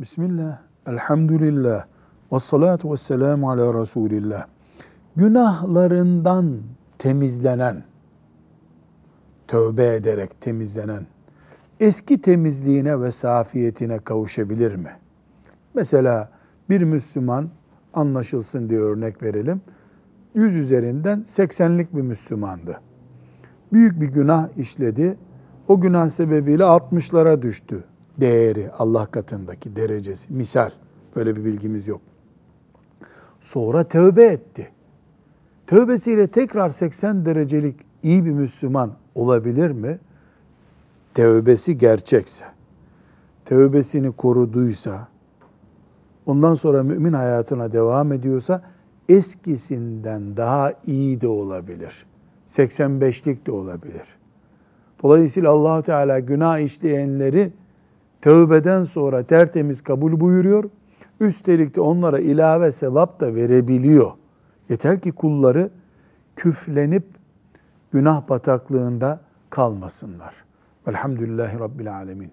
Bismillah, elhamdülillah, ve salatu ve selamu ala Resulillah. Günahlarından temizlenen, tövbe ederek temizlenen, eski temizliğine ve safiyetine kavuşabilir mi? Mesela bir Müslüman, anlaşılsın diye örnek verelim, 100 üzerinden 80'lik bir Müslümandı. Büyük bir günah işledi, o günah sebebiyle 60'lara düştü değeri, Allah katındaki derecesi. Misal, böyle bir bilgimiz yok. Sonra tövbe etti. Tövbesiyle tekrar 80 derecelik iyi bir Müslüman olabilir mi? Tövbesi gerçekse, tövbesini koruduysa, ondan sonra mümin hayatına devam ediyorsa, eskisinden daha iyi de olabilir. 85'lik de olabilir. Dolayısıyla Allahu Teala günah işleyenleri tövbeden sonra tertemiz kabul buyuruyor. Üstelik de onlara ilave sevap da verebiliyor. Yeter ki kulları küflenip günah bataklığında kalmasınlar. Velhamdülillahi Rabbil Alemin.